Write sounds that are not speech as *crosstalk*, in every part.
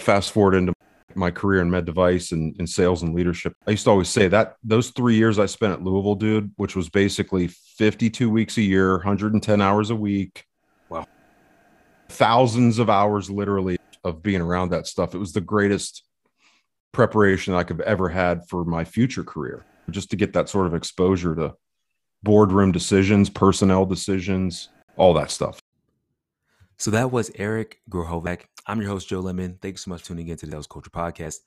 fast forward into my career in med device and in sales and leadership. I used to always say that those three years I spent at Louisville, dude, which was basically 52 weeks a year, 110 hours a week. Wow. Thousands of hours literally of being around that stuff. It was the greatest preparation I could have ever had for my future career, just to get that sort of exposure to boardroom decisions, personnel decisions, all that stuff. So that was Eric Grohovac. I'm your host, Joe Lemon. Thanks so much for tuning in to the Sales Culture Podcast.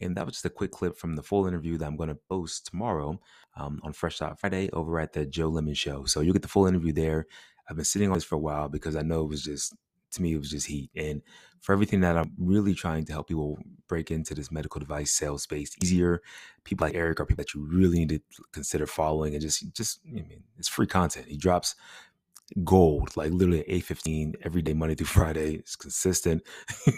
And that was just a quick clip from the full interview that I'm going to post tomorrow um, on Fresh Start Friday over at the Joe Lemon Show. So you'll get the full interview there. I've been sitting on this for a while because I know it was just, to me, it was just heat. And for everything that I'm really trying to help people break into this medical device sales space easier, people like Eric are people that you really need to consider following and just, just, I mean, it's free content. He drops gold, like literally eight fifteen every day, Monday through Friday. It's consistent.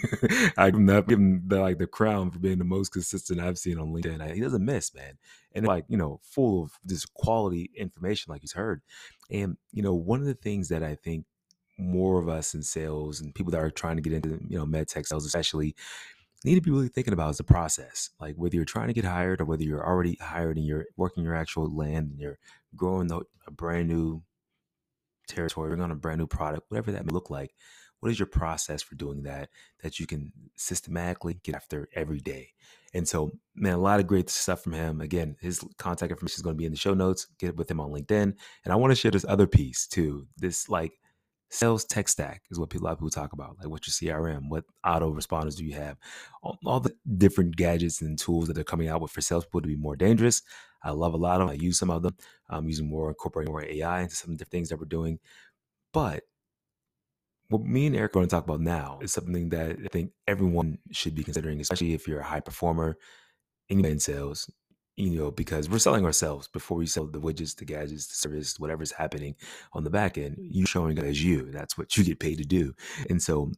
*laughs* I'm not giving the like the crown for being the most consistent I've seen on LinkedIn. I, he doesn't miss, man, and like you know, full of this quality information, like he's heard. And you know, one of the things that I think more of us in sales and people that are trying to get into you know med tech sales, especially. Need to be really thinking about is the process. Like whether you're trying to get hired or whether you're already hired and you're working your actual land and you're growing a brand new territory, bring on a brand new product, whatever that may look like. What is your process for doing that that you can systematically get after every day? And so, man, a lot of great stuff from him. Again, his contact information is going to be in the show notes. Get with him on LinkedIn. And I want to share this other piece too. This like sales tech stack is what a lot of people talk about. Like, what's your CRM? What auto responders do you have? All, all, the different gadgets and tools that they're coming out with for salespeople to be more dangerous. I love a lot of them. I use some of them. I'm using more, incorporating more AI into some different things that we're doing. But what me and Eric are going to talk about now is something that I think everyone should be considering, especially if you're a high performer in sales, you know, because we're selling ourselves before we sell the widgets, the gadgets, the service, whatever's happening on the back end. You're showing it as you. That's what you get paid to do. And so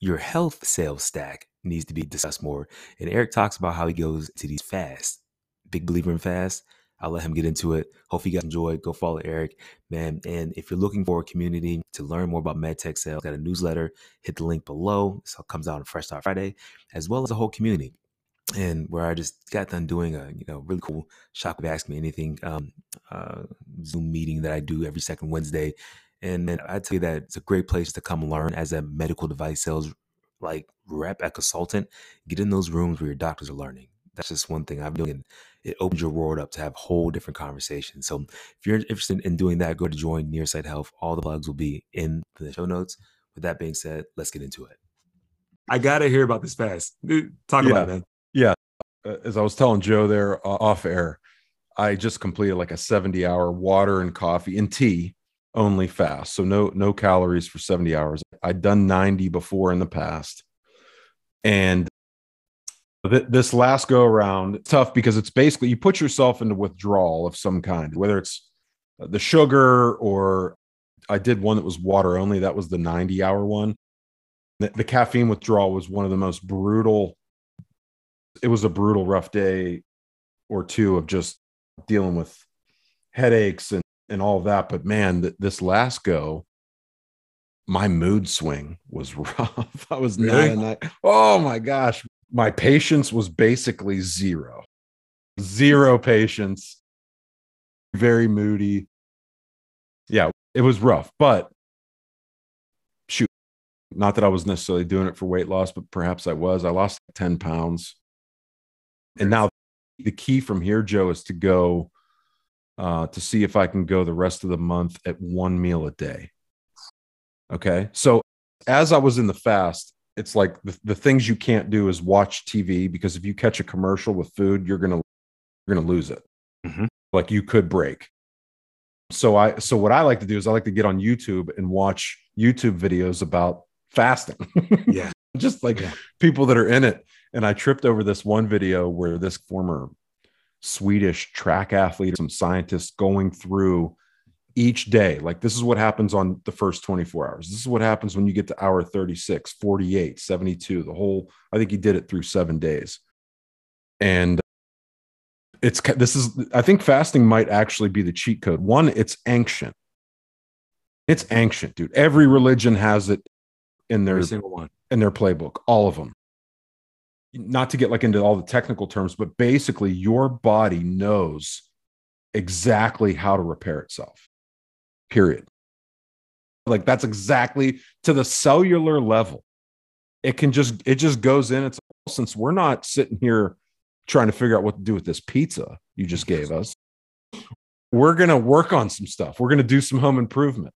your health sales stack needs to be discussed more. And Eric talks about how he goes to these fast big believer in fast. I'll let him get into it. Hope you guys enjoy. Go follow Eric, man. And if you're looking for a community to learn more about MedTech sales, got a newsletter. Hit the link below. So it comes out on Fresh Start Friday, as well as a whole community. And where I just got done doing a you know really cool Shockwave Ask Me Anything um, uh, Zoom meeting that I do every second Wednesday. And then I tell you that it's a great place to come learn as a medical device sales like rep, a consultant. Get in those rooms where your doctors are learning. That's just one thing I've been doing it opens your world up to have whole different conversations. So if you're interested in doing that, go to join Nearsight Health. All the plugs will be in the show notes. With that being said, let's get into it. I gotta hear about this fast. Talk yeah. about it, man. Yeah. Uh, as I was telling Joe there uh, off air, I just completed like a 70 hour water and coffee and tea only fast. So no no calories for 70 hours. I'd done 90 before in the past. And this last go around, tough because it's basically you put yourself into withdrawal of some kind, whether it's uh, the sugar or I did one that was water only. That was the 90 hour one. The, the caffeine withdrawal was one of the most brutal. It was a brutal, rough day or two of just dealing with headaches and, and all that. But man, th- this last go, my mood swing was *laughs* rough. I was really? not, oh my gosh, my patience was basically zero, zero patience, very moody. Yeah, it was rough, but shoot, not that I was necessarily doing it for weight loss, but perhaps I was. I lost 10 pounds. And now the key from here, Joe, is to go uh, to see if I can go the rest of the month at one meal a day. Okay. So as I was in the fast, it's like the, the things you can't do is watch TV because if you catch a commercial with food, you're gonna you're gonna lose it. Mm-hmm. Like you could break. So I so what I like to do is I like to get on YouTube and watch YouTube videos about fasting. *laughs* yeah. Just like yeah. people that are in it. And I tripped over this one video where this former Swedish track athlete, some scientists going through each day. Like this is what happens on the first 24 hours. This is what happens when you get to hour 36, 48, 72, the whole, I think he did it through seven days. And it's, this is, I think fasting might actually be the cheat code. One, it's ancient. It's ancient, dude. Every religion has it in their, single one. in their playbook, all of them. not to get like into all the technical terms, but basically your body knows exactly how to repair itself. Period. Like that's exactly to the cellular level. It can just it just goes in. It's since we're not sitting here trying to figure out what to do with this pizza you just gave us. We're going to work on some stuff. We're going to do some home improvement.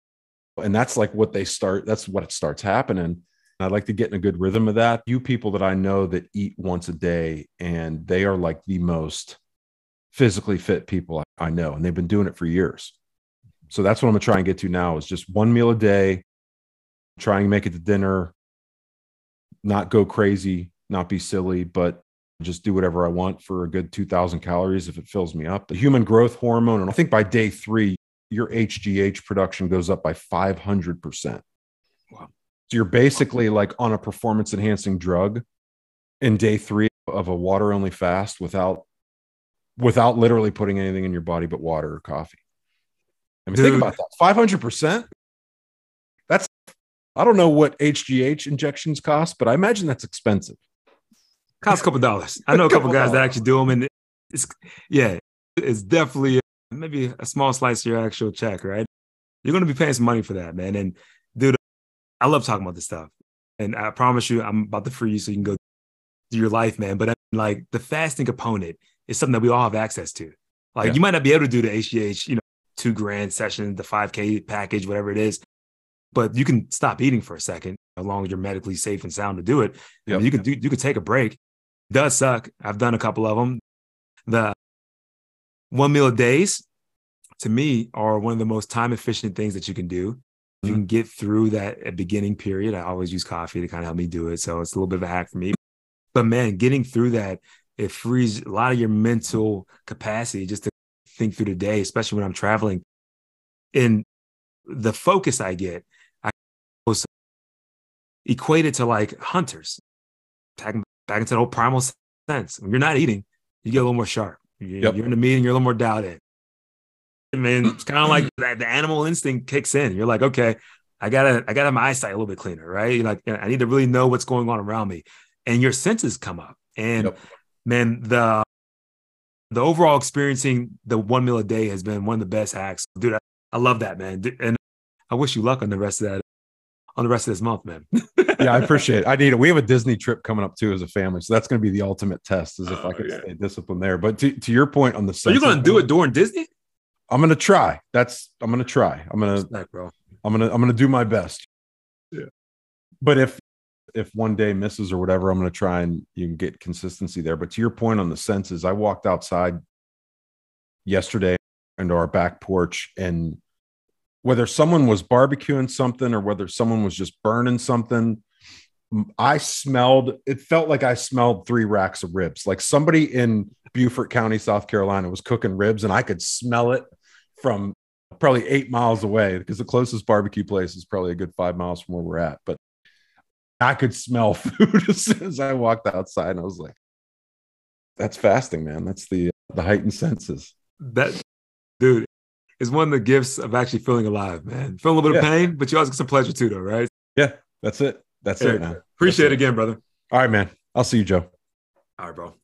And that's like what they start that's what it starts happening. I'd like to get in a good rhythm of that. You people that I know that eat once a day and they are like the most physically fit people I know, and they've been doing it for years. So that's what I'm gonna try and get to now is just one meal a day, try and make it to dinner, not go crazy, not be silly, but just do whatever I want for a good 2000 calories if it fills me up. The human growth hormone, and I think by day three, your HGH production goes up by 500%. Wow. So you're basically like on a performance enhancing drug in day three of a water only fast without without literally putting anything in your body but water or coffee. I mean, Dude. think about that. 500%. That's, I don't know what HGH injections cost, but I imagine that's expensive. Costs a couple dollars. I know a couple, guys that actually do them. And it's, yeah, it's definitely maybe a small slice of your actual check, right? You're going to be paying some money for that, man. And dude, I love talking about this stuff. And I promise you, I'm about to free you so you can go do your life, man. But like the fasting component is something that we all have access to. Like yeah. you might not be able to do the HGH, you know, two grand session, the 5K package, whatever it is, but you can stop eating for a second as long as you're medically safe and sound to do it. Yep. I mean, you can do, you can take a break. It does suck. I've done a couple of them. The one meal a days to me are one of the most time efficient things that you can do. You mm-hmm. can get through that beginning period. I always use coffee to kind of help me do it. So it's a little bit of a hack for me. But man, getting through that it frees a lot of your mental capacity just to think through the day, especially when I'm traveling. And the focus I get, I was equated to like hunters, back, back into the old primal sense. When you're not eating, you get a little more sharp. You're, yep. you're in the meeting, you're a little more dialed in. I mean, it's kind of *clears throat* like that, the animal instinct kicks in. You're like, okay, I gotta, I gotta have my eyesight a little bit cleaner, right? You're like, I need to really know what's going on around me, and your senses come up. And yep man, the the overall experiencing the one meal a day has been one of the best hacks, dude. I, I love that, man, and I wish you luck on the rest of that on the rest of this month, man. *laughs* yeah, I appreciate it. I need it. We have a Disney trip coming up too as a family, so that's going to be the ultimate test, is if oh, I can yeah. stay disciplined there. But to, to your point on the, are you going to do it during Disney? I'm going to try. That's I'm going to try. I'm going to, bro. I'm going to I'm going to do my best. Yeah. But if if one day misses or whatever, I'm going to try and you can get consistency there. But to your point on the senses, I walked outside yesterday into our back porch and whether someone was barbecuing something or whether someone was just burning something, I smelled, it felt like I smelled three racks of ribs. Like somebody in Beaufort County, South Carolina was cooking ribs and I could smell it from probably eight miles away because the closest barbecue place is probably a good five miles from where we're at. But I could smell *laughs* food as soon as I walked outside. And I was like, that's fasting, man. That's the the heightened senses. That dude is one of the gifts of actually feeling alive, man. Feel a little bit yeah. of pain, but you also get some pleasure too, though, right? Yeah, that's it. That's it, man. Appreciate that's it again, brother. All right, man. I'll see you, Joe. All right, bro.